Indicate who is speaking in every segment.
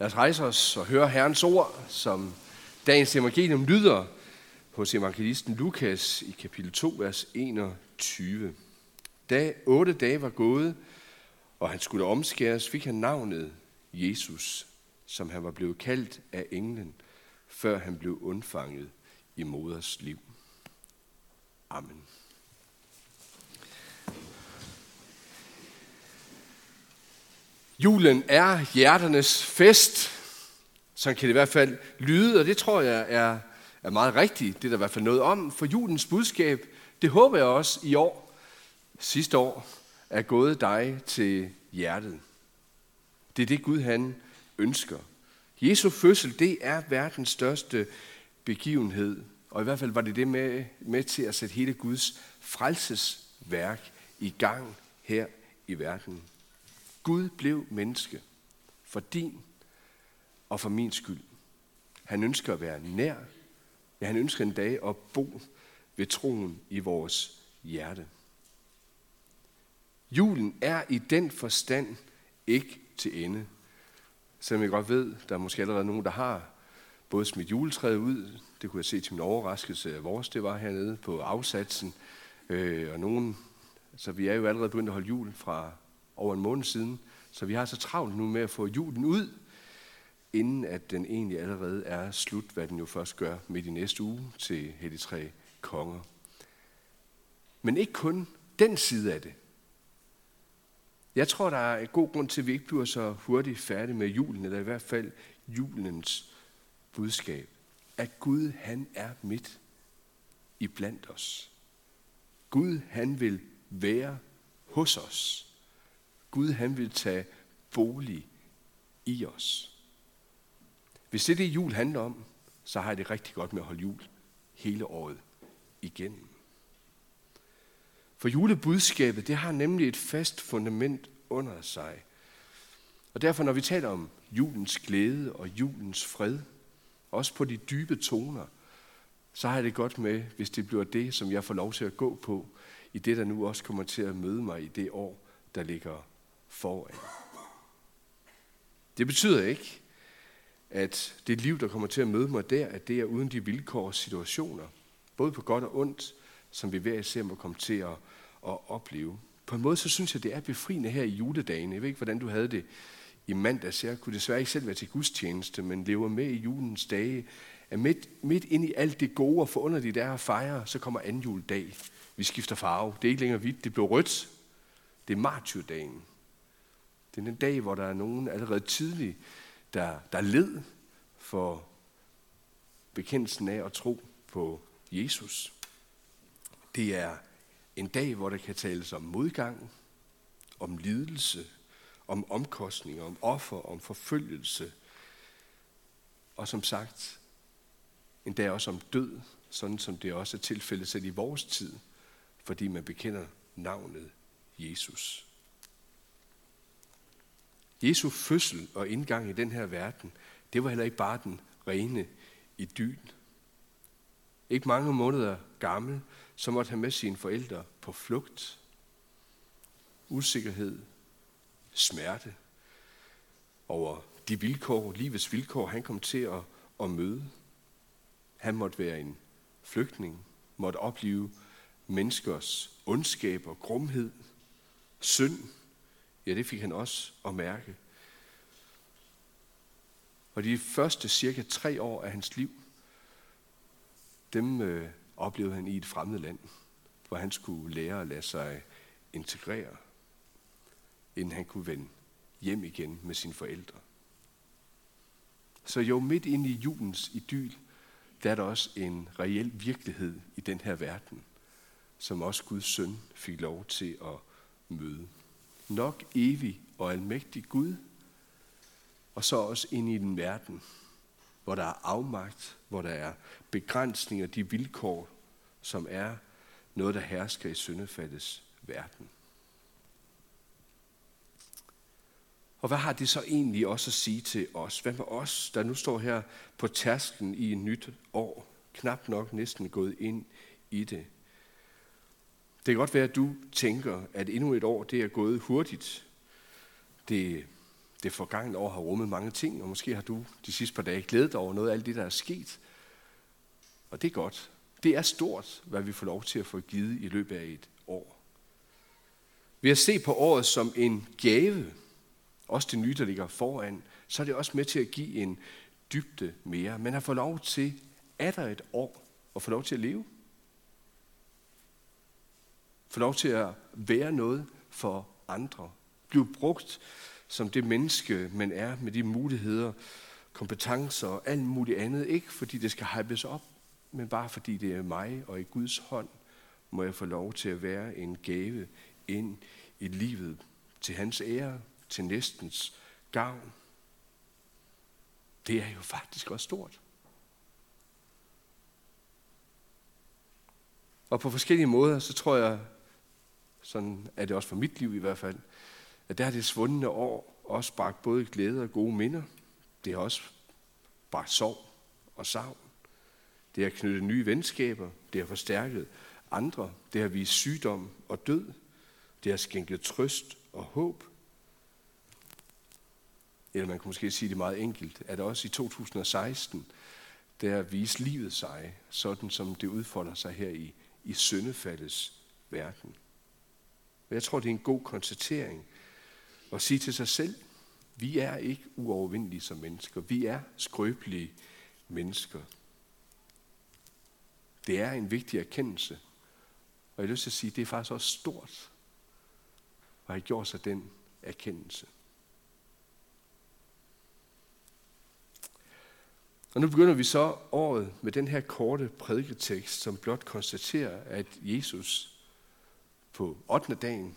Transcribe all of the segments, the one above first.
Speaker 1: Lad os rejse os og høre Herrens ord, som dagens evangelium lyder hos evangelisten Lukas i kapitel 2, vers 21. Da otte dage var gået, og han skulle omskæres, fik han navnet Jesus, som han var blevet kaldt af englen, før han blev undfanget i moders liv. Amen. Julen er hjerternes fest. Sådan kan det i hvert fald lyde, og det tror jeg er, er meget rigtigt. Det er der i hvert fald noget om, for julens budskab, det håber jeg også i år, sidste år, er gået dig til hjertet. Det er det Gud han ønsker. Jesu fødsel, det er verdens største begivenhed, og i hvert fald var det det med, med til at sætte hele Guds frelsesværk i gang her i verden. Gud blev menneske for din og for min skyld. Han ønsker at være nær. Ja, han ønsker en dag at bo ved troen i vores hjerte. Julen er i den forstand ikke til ende. Selvom jeg godt ved, der er måske allerede nogen, der har både smidt juletræet ud. Det kunne jeg se til min overraskelse af vores, det var hernede på afsatsen. Øh, og nogen, så vi er jo allerede begyndt at holde jul fra over en måned siden. Så vi har så travlt nu med at få julen ud, inden at den egentlig allerede er slut, hvad den jo først gør midt i næste uge til Hellig Tre Konger. Men ikke kun den side af det. Jeg tror, der er en god grund til, at vi ikke bliver så hurtigt færdige med julen, eller i hvert fald julens budskab. At Gud, han er midt i blandt os. Gud, han vil være hos os. Gud han vil tage bolig i os. Hvis det er det jul handler om, så har jeg det rigtig godt med at holde jul hele året igennem. For julebudskabet, det har nemlig et fast fundament under sig. Og derfor, når vi taler om julens glæde og julens fred, også på de dybe toner, så har jeg det godt med, hvis det bliver det, som jeg får lov til at gå på, i det, der nu også kommer til at møde mig i det år, der ligger foran. Det betyder ikke, at det liv, der kommer til at møde mig der, at det er uden de vilkår og situationer, både på godt og ondt, som vi hver især må komme til at, at opleve. På en måde, så synes jeg, det er befriende her i juledagen. Jeg ved ikke, hvordan du havde det i mandags. Jeg kunne desværre ikke selv være til gudstjeneste, men lever med i julens dage. At midt, midt ind i alt det gode og forunderlige, der er at fejre, så kommer anden juledag. Vi skifter farve. Det er ikke længere hvidt, det bliver rødt. Det er martyrdagen. Det er den dag, hvor der er nogen allerede tidligt, der, der led for bekendelsen af at tro på Jesus. Det er en dag, hvor der kan tales om modgang, om lidelse, om omkostninger, om offer, om forfølgelse. Og som sagt, en dag også om død, sådan som det også er tilfældet selv i vores tid, fordi man bekender navnet Jesus. Jesu fødsel og indgang i den her verden, det var heller ikke bare den rene idyl. Ikke mange måneder gammel, så måtte han med sine forældre på flugt. Usikkerhed, smerte over de vilkår, livets vilkår, han kom til at, at møde. Han måtte være en flygtning, måtte opleve menneskers ondskab og grumhed, synd, Ja, det fik han også at mærke. Og de første cirka tre år af hans liv, dem øh, oplevede han i et fremmed land, hvor han skulle lære at lade sig integrere, inden han kunne vende hjem igen med sine forældre. Så jo midt inde i julens idyl, der er der også en reel virkelighed i den her verden, som også Guds søn fik lov til at møde nok evig og almægtig Gud, og så også ind i den verden, hvor der er afmagt, hvor der er begrænsninger, de vilkår, som er noget, der hersker i syndefaldets verden. Og hvad har det så egentlig også at sige til os? Hvad med os, der nu står her på tasken i et nyt år, knap nok næsten gået ind i det? Det kan godt være, at du tænker, at endnu et år det er gået hurtigt. Det, Det forgangne år har rummet mange ting, og måske har du de sidste par dage glædet dig over noget af alt det, der er sket. Og det er godt. Det er stort, hvad vi får lov til at få givet i løbet af et år. Ved at se på året som en gave, også det nye, der ligger foran, så er det også med til at give en dybde mere. Man har fået lov til, er der et år, at få lov til at leve. Få lov til at være noget for andre. Blive brugt som det menneske, man er, med de muligheder, kompetencer og alt muligt andet. Ikke fordi det skal hypes op, men bare fordi det er mig og i Guds hånd, må jeg få lov til at være en gave ind i livet til hans ære, til næstens gavn. Det er jo faktisk også stort. Og på forskellige måder, så tror jeg, sådan er det også for mit liv i hvert fald, at der har det svundne år også bragt både glæde og gode minder. Det har også bragt sorg og savn. Det har knyttet nye venskaber. Det har forstærket andre. Det har vist sygdom og død. Det har skænket trøst og håb. Eller man kunne måske sige det meget enkelt, at også i 2016, der viste livet sig, sådan som det udfolder sig her i, i syndefaldets verden. Og jeg tror, det er en god konstatering at sige til sig selv, vi er ikke uovervindelige som mennesker. Vi er skrøbelige mennesker. Det er en vigtig erkendelse. Og jeg har lyst til at sige, det er faktisk også stort at have gjort sig den erkendelse. Og nu begynder vi så året med den her korte prædiketekst, som blot konstaterer, at Jesus på 8. dagen,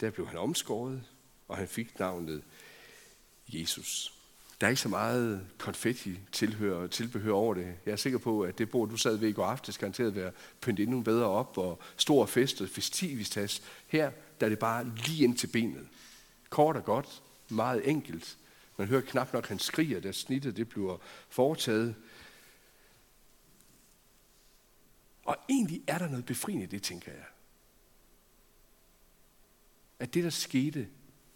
Speaker 1: der blev han omskåret, og han fik navnet Jesus. Der er ikke så meget konfetti tilhør, tilbehør over det. Jeg er sikker på, at det bord, du sad ved i går aftes, garanteret være pyntet endnu bedre op, og stor fest og festivitas. Her der er det bare lige ind til benet. Kort og godt, meget enkelt. Man hører knap nok, han skriger, da snittet det bliver foretaget. Og egentlig er der noget befriende i det, tænker jeg. At det, der skete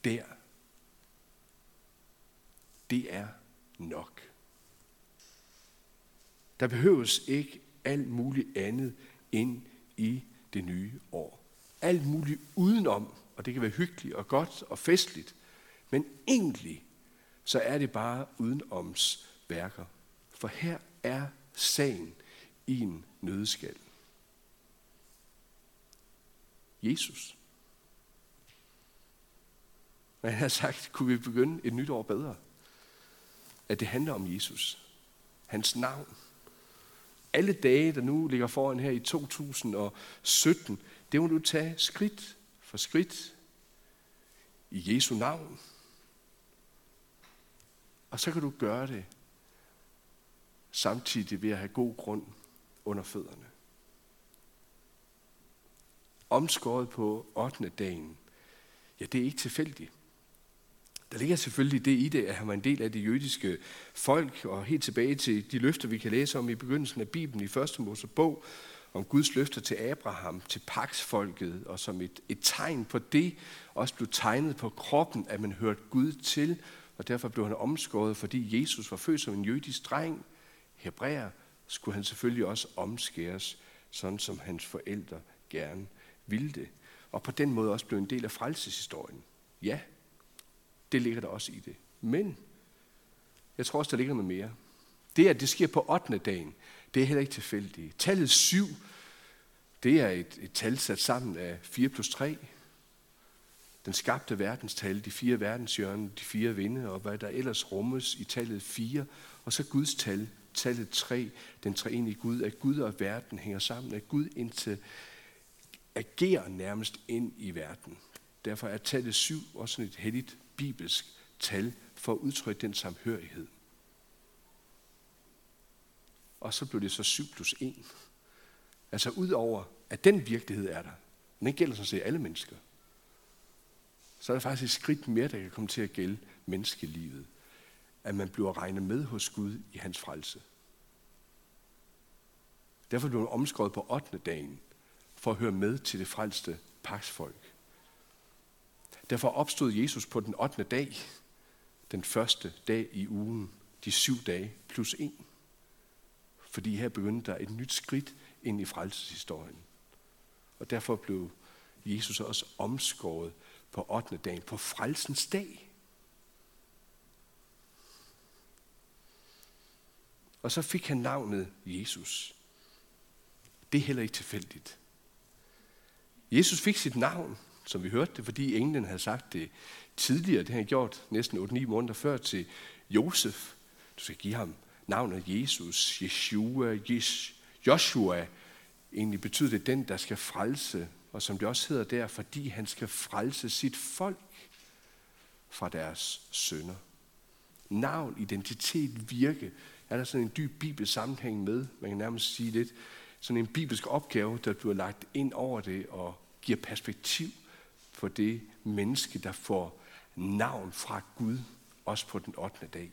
Speaker 1: der, det er nok. Der behøves ikke alt muligt andet ind i det nye år. Alt muligt udenom, og det kan være hyggeligt og godt og festligt, men egentlig så er det bare udenoms værker. For her er sagen i en nødskal. Jesus. Men jeg har sagt, kunne vi begynde et nyt år bedre? At det handler om Jesus. Hans navn. Alle dage, der nu ligger foran her i 2017, det må du tage skridt for skridt i Jesu navn. Og så kan du gøre det samtidig ved at have god grund under fødderne. Omskåret på 8. dagen. Ja, det er ikke tilfældigt. Der ligger selvfølgelig det i det, at han var en del af det jødiske folk, og helt tilbage til de løfter, vi kan læse om i begyndelsen af Bibelen i 1. Mosebog, om Guds løfter til Abraham, til paksfolket, og som et, et tegn på det, også blev tegnet på kroppen, at man hørte Gud til, og derfor blev han omskåret, fordi Jesus var født som en jødisk dreng, hebræer, skulle han selvfølgelig også omskæres, sådan som hans forældre gerne ville det. Og på den måde også blev en del af frelseshistorien. Ja, det ligger der også i det. Men jeg tror også, der ligger noget mere. Det, at det sker på 8. dagen, det er heller ikke tilfældigt. Tallet 7, det er et, et tal sat sammen af 4 plus 3. Den skabte verdenstal, de fire verdenshjørne, de fire vinde, og hvad der ellers rummes i tallet 4. Og så Guds tal, tallet 3, den treenige Gud, at Gud og verden hænger sammen, at Gud indtil agerer nærmest ind i verden. Derfor er tallet 7 også sådan et heldigt bibelsk tal for at udtrykke den samhørighed. Og så blev det så 7 plus 1. Altså udover, at den virkelighed er der, men den gælder sådan set alle mennesker, så er der faktisk et skridt mere, der kan komme til at gælde menneskelivet. At man bliver regnet med hos Gud i hans frelse. Derfor blev han omskåret på 8. dagen, for at høre med til det frelste paksfolk. Derfor opstod Jesus på den 8. dag, den første dag i ugen, de syv dage plus en. Fordi her begyndte der et nyt skridt ind i frelseshistorien. Og derfor blev Jesus også omskåret på 8. dagen, på frelsens dag. Og så fik han navnet Jesus. Det er heller ikke tilfældigt. Jesus fik sit navn, som vi hørte det, fordi englen havde sagt det tidligere. Det havde han gjort næsten 8-9 måneder før til Josef. Du skal give ham navnet Jesus, Yeshua, Jesh, Joshua. Egentlig betyder det den, der skal frelse, og som det også hedder der, fordi han skal frelse sit folk fra deres sønder. Navn, identitet, virke, er der sådan en dyb bibelsk sammenhæng med. Man kan nærmest sige lidt, sådan en bibelsk opgave, der bliver lagt ind over det og giver perspektiv for det menneske, der får navn fra Gud, også på den 8. dag.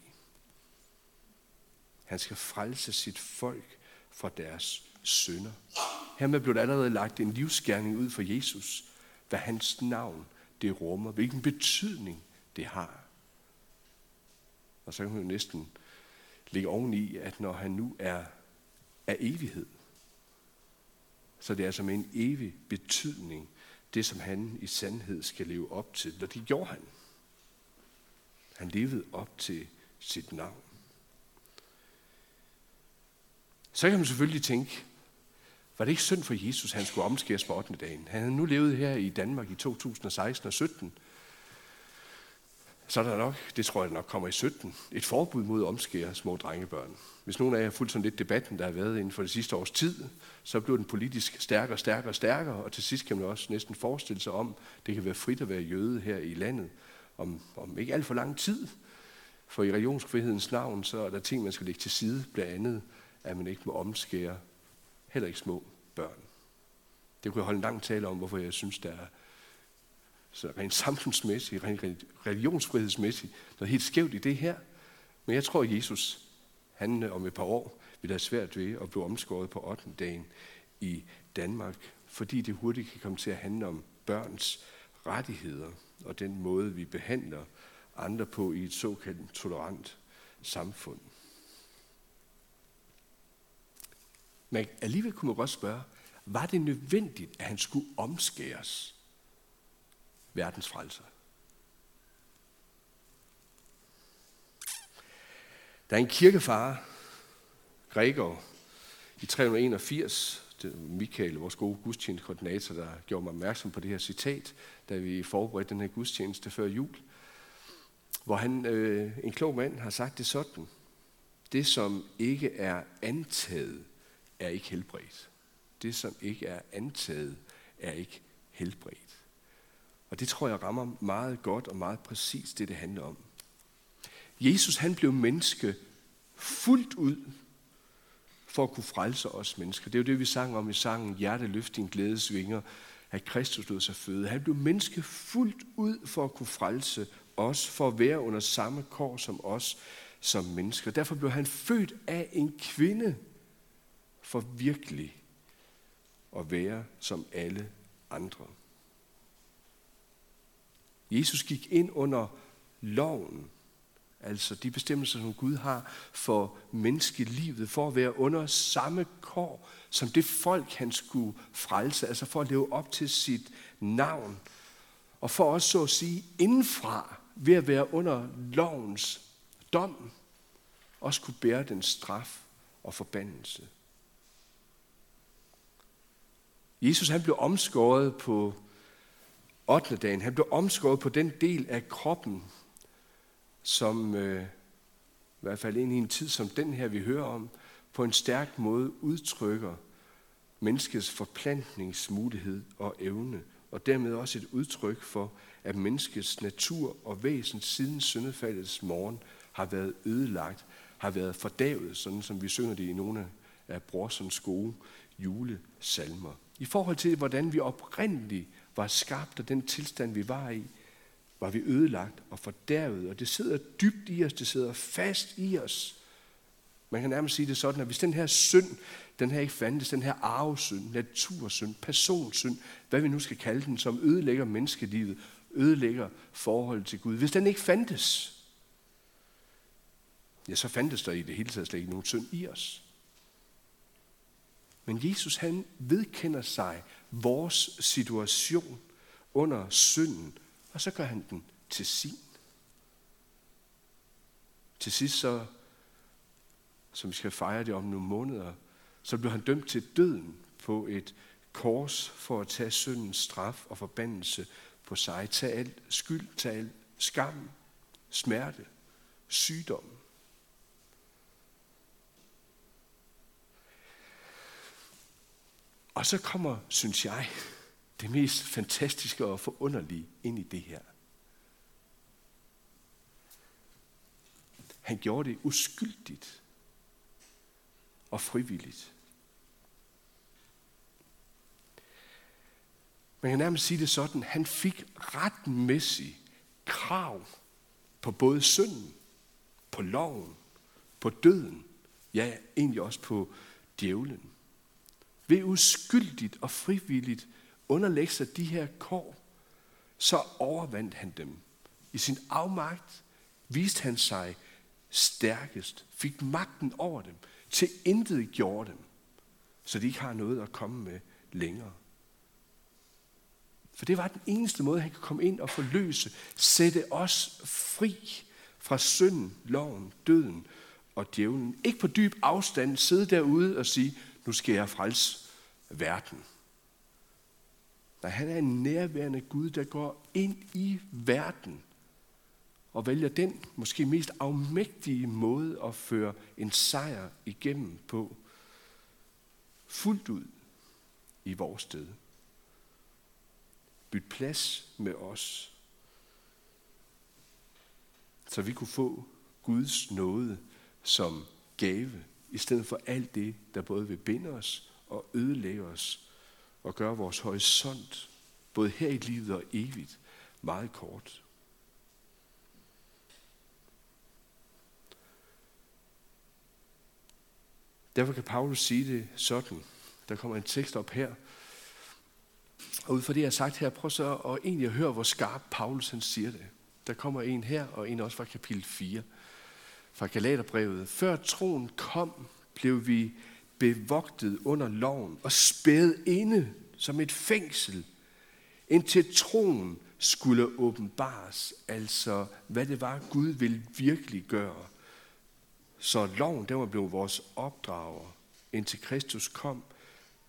Speaker 1: Han skal frelse sit folk fra deres sønder. Hermed blev der allerede lagt en livsgerning ud for Jesus, hvad hans navn det rummer, hvilken betydning det har. Og så kan man jo næsten ligge oveni, at når han nu er af evighed, så det er altså med en evig betydning, det som han i sandhed skal leve op til. Og det gjorde han. Han levede op til sit navn. Så kan man selvfølgelig tænke, var det ikke synd for Jesus, han skulle omskæres på 8. dagen? Han havde nu levet her i Danmark i 2016 og 17. Så er der nok, det tror jeg nok kommer i 17, et forbud mod at omskære små drengebørn. Hvis nogen af jer har fulgt sådan lidt debatten, der har været inden for det sidste års tid, så blev den politisk stærkere og stærkere og stærkere, og til sidst kan man også næsten forestille sig om, det kan være frit at være jøde her i landet om, om ikke alt for lang tid. For i religionsfrihedens navn, så er der ting, man skal lægge til side, blandt andet, at man ikke må omskære heller ikke små børn. Det kunne jeg holde en lang tale om, hvorfor jeg synes, der er så rent samfundsmæssigt, rent religionsfrihedsmæssigt, noget helt skævt i det her. Men jeg tror, at Jesus, han øh, om et par år, vil have svært ved at blive omskåret på 8. dagen i Danmark, fordi det hurtigt kan komme til at handle om børns rettigheder og den måde, vi behandler andre på i et såkaldt tolerant samfund. Men alligevel kunne man godt spørge, var det nødvendigt, at han skulle omskæres? Verdens frelser. Der er en kirkefar, Gregor, i 381, det var Michael, vores gode gudstjenestekoordinator, der gjorde mig opmærksom på det her citat, da vi forberedte den her gudstjeneste før jul, hvor han, øh, en klog mand, har sagt det sådan. Det, som ikke er antaget, er ikke helbredt. Det, som ikke er antaget, er ikke helbredt. Og det tror jeg rammer meget godt og meget præcist det, det handler om. Jesus, han blev menneske fuldt ud for at kunne frelse os mennesker. Det er jo det, vi sang om i sangen, Hjerte løft din glædes vinger, at Kristus lod sig føde. Han blev menneske fuldt ud for at kunne frelse os, for at være under samme kår som os som mennesker. Derfor blev han født af en kvinde, for virkelig at være som alle andre. Jesus gik ind under loven, altså de bestemmelser, som Gud har for menneskelivet, for at være under samme kår som det folk, han skulle frelse, altså for at leve op til sit navn, og for også så at sige indfra, ved at være under lovens dom, også kunne bære den straf og forbandelse. Jesus han blev omskåret på 8. dagen. Han blev omskåret på den del af kroppen, som øh, i hvert fald ind i en tid som den her, vi hører om, på en stærk måde udtrykker menneskets forplantningsmulighed og evne, og dermed også et udtryk for, at menneskets natur og væsen siden syndefaldets morgen har været ødelagt, har været fordavet, sådan som vi synger det i nogle af Brorsons gode julesalmer. I forhold til, hvordan vi oprindeligt var skabt, og den tilstand, vi var i, var vi ødelagt og fordærvet, og det sidder dybt i os, det sidder fast i os. Man kan nærmest sige det sådan, at hvis den her synd, den her ikke fandtes, den her arvesynd, natursynd, personsynd, hvad vi nu skal kalde den, som ødelægger menneskelivet, ødelægger forholdet til Gud. Hvis den ikke fandtes, ja, så fandtes der i det hele taget slet ikke nogen synd i os. Men Jesus han vedkender sig vores situation under synden, og så gør han den til sin. Til sidst så, som vi skal fejre det om nogle måneder, så blev han dømt til døden på et kors for at tage syndens straf og forbandelse på sig. Tag alt skyld, tag alt skam, smerte, sygdom. Og så kommer, synes jeg, det mest fantastiske og forunderlige ind i det her. Han gjorde det uskyldigt og frivilligt. Man kan nærmest sige det sådan, han fik retmæssig krav på både synden, på loven, på døden, ja, egentlig også på djævlen. Ved uskyldigt og frivilligt underlægge sig de her kår, så overvandt han dem. I sin afmagt viste han sig stærkest, fik magten over dem, til intet gjorde dem, så de ikke har noget at komme med længere. For det var den eneste måde, han kunne komme ind og forløse, sætte os fri fra synden, loven, døden og djævlen. Ikke på dyb afstand sidde derude og sige, nu skal jeg frelse verden. Nej, han er en nærværende Gud, der går ind i verden og vælger den måske mest afmægtige måde at føre en sejr igennem på, fuldt ud i vores sted. Byt plads med os, så vi kunne få Guds nåde som gave, i stedet for alt det, der både vil binde os og ødelægge os, og gøre vores horisont, både her i livet og evigt, meget kort. Derfor kan Paulus sige det sådan. Der kommer en tekst op her. Og ud fra det, jeg har sagt her, prøv så at egentlig høre, hvor skarp Paulus han siger det. Der kommer en her, og en også fra kapitel 4, fra Galaterbrevet. Før troen kom, blev vi bevogtet under loven og spædet inde som et fængsel, indtil troen skulle åbenbares, altså hvad det var, Gud ville virkelig gøre. Så loven, der var blevet vores opdrager, indtil Kristus kom,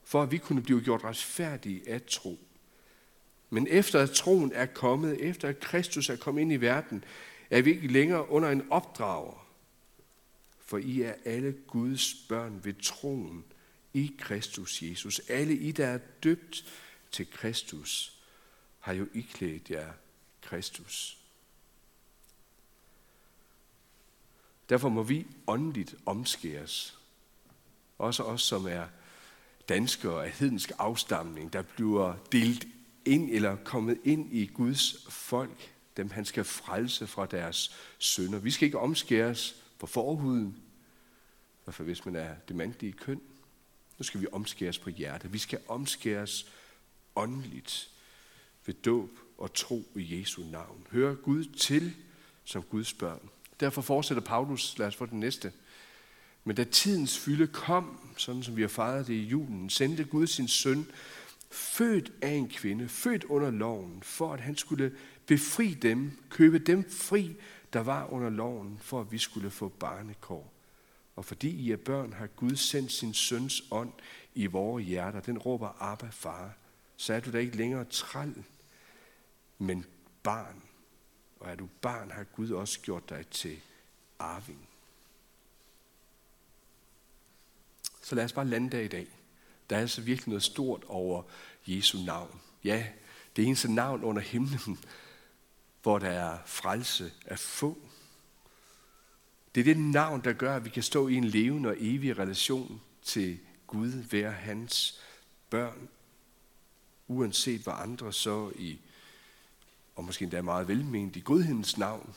Speaker 1: for at vi kunne blive gjort retfærdige af tro. Men efter at troen er kommet, efter at Kristus er kommet ind i verden, er vi ikke længere under en opdrager. For I er alle Guds børn ved troen i Kristus Jesus. Alle I, der er døbt til Kristus, har jo iklædt jer Kristus. Derfor må vi åndeligt omskæres. Også os, som er danskere af hedensk afstamning, der bliver delt ind eller kommet ind i Guds folk, dem han skal frelse fra deres sønder. Vi skal ikke omskæres på forhuden, i hvert fald hvis man er det mandlige køn. Nu skal vi omskæres på hjertet. Vi skal omskæres åndeligt ved dåb og tro i Jesu navn. Hør Gud til som Guds børn. Derfor fortsætter Paulus, lad os få den næste. Men da tidens fylde kom, sådan som vi har fejret det i julen, sendte Gud sin søn, født af en kvinde, født under loven, for at han skulle befri dem, købe dem fri, der var under loven, for at vi skulle få barnekår. Og fordi I er børn, har Gud sendt sin søns ånd i vores hjerter. Den råber, Abba, far. Så er du da ikke længere træl, men barn. Og er du barn, har Gud også gjort dig til arving. Så lad os bare lande der i dag. Der er altså virkelig noget stort over Jesu navn. Ja, det eneste navn under himlen, hvor der er frelse at få. Det er det navn, der gør, at vi kan stå i en levende og evig relation til Gud, være hans børn, uanset hvad andre så i, og måske endda meget velment, i godhedens navn,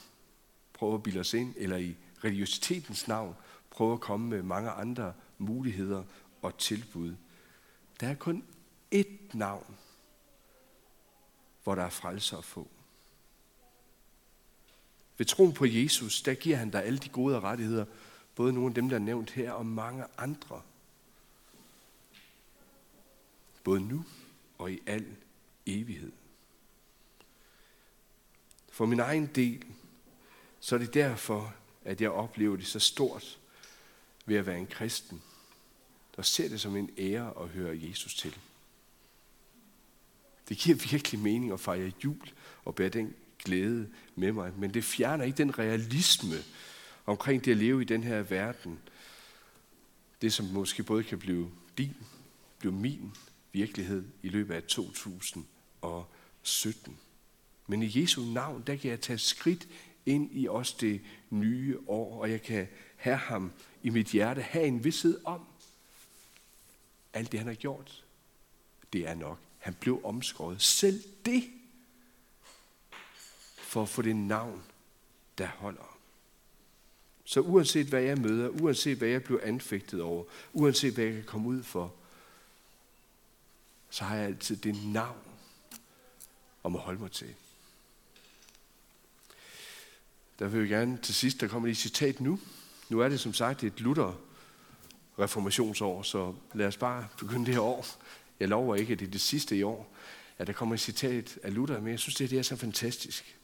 Speaker 1: prøver at bilde os ind, eller i religiøsitetens navn, prøver at komme med mange andre muligheder og tilbud. Der er kun ét navn, hvor der er frelser at få. Ved troen på Jesus, der giver han dig alle de gode rettigheder, både nogle af dem, der er nævnt her, og mange andre. Både nu og i al evighed. For min egen del, så er det derfor, at jeg oplever det så stort ved at være en kristen, der ser det som en ære at høre Jesus til. Det giver virkelig mening at fejre jul og bære den glæde med mig, men det fjerner ikke den realisme omkring det at leve i den her verden. Det, som måske både kan blive din, blive min virkelighed i løbet af 2017. Men i Jesu navn, der kan jeg tage skridt ind i også det nye år, og jeg kan have ham i mit hjerte, have en vidshed om, alt det han har gjort, det er nok. Han blev omskåret. Selv det, for at få det navn, der holder. Så uanset hvad jeg møder, uanset hvad jeg bliver anfægtet over, uanset hvad jeg kan komme ud for, så har jeg altid det navn om at holde mig til. Der vil jeg gerne til sidst, der kommer lige et citat nu. Nu er det som sagt et Luther reformationsår, så lad os bare begynde det her år. Jeg lover ikke, at det er det sidste i år, at der kommer et citat af Luther, men jeg synes, det, det er så fantastisk.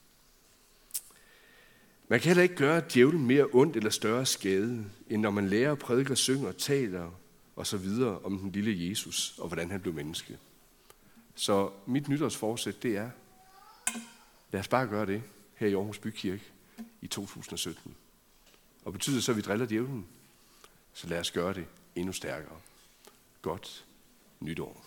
Speaker 1: Man kan heller ikke gøre djævlen mere ondt eller større skade, end når man lærer, prædiker, synger, taler og så videre om den lille Jesus og hvordan han blev menneske. Så mit nytårsforsæt, det er, lad os bare gøre det her i Aarhus Bykirke i 2017. Og betyder så, at vi driller djævlen? Så lad os gøre det endnu stærkere. Godt nytår.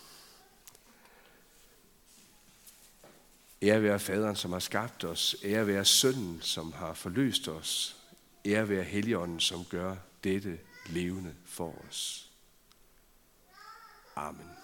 Speaker 1: Ære være faderen, som har skabt os. Ære være sønnen, som har forløst os. Ære være helligånden, som gør dette levende for os. Amen.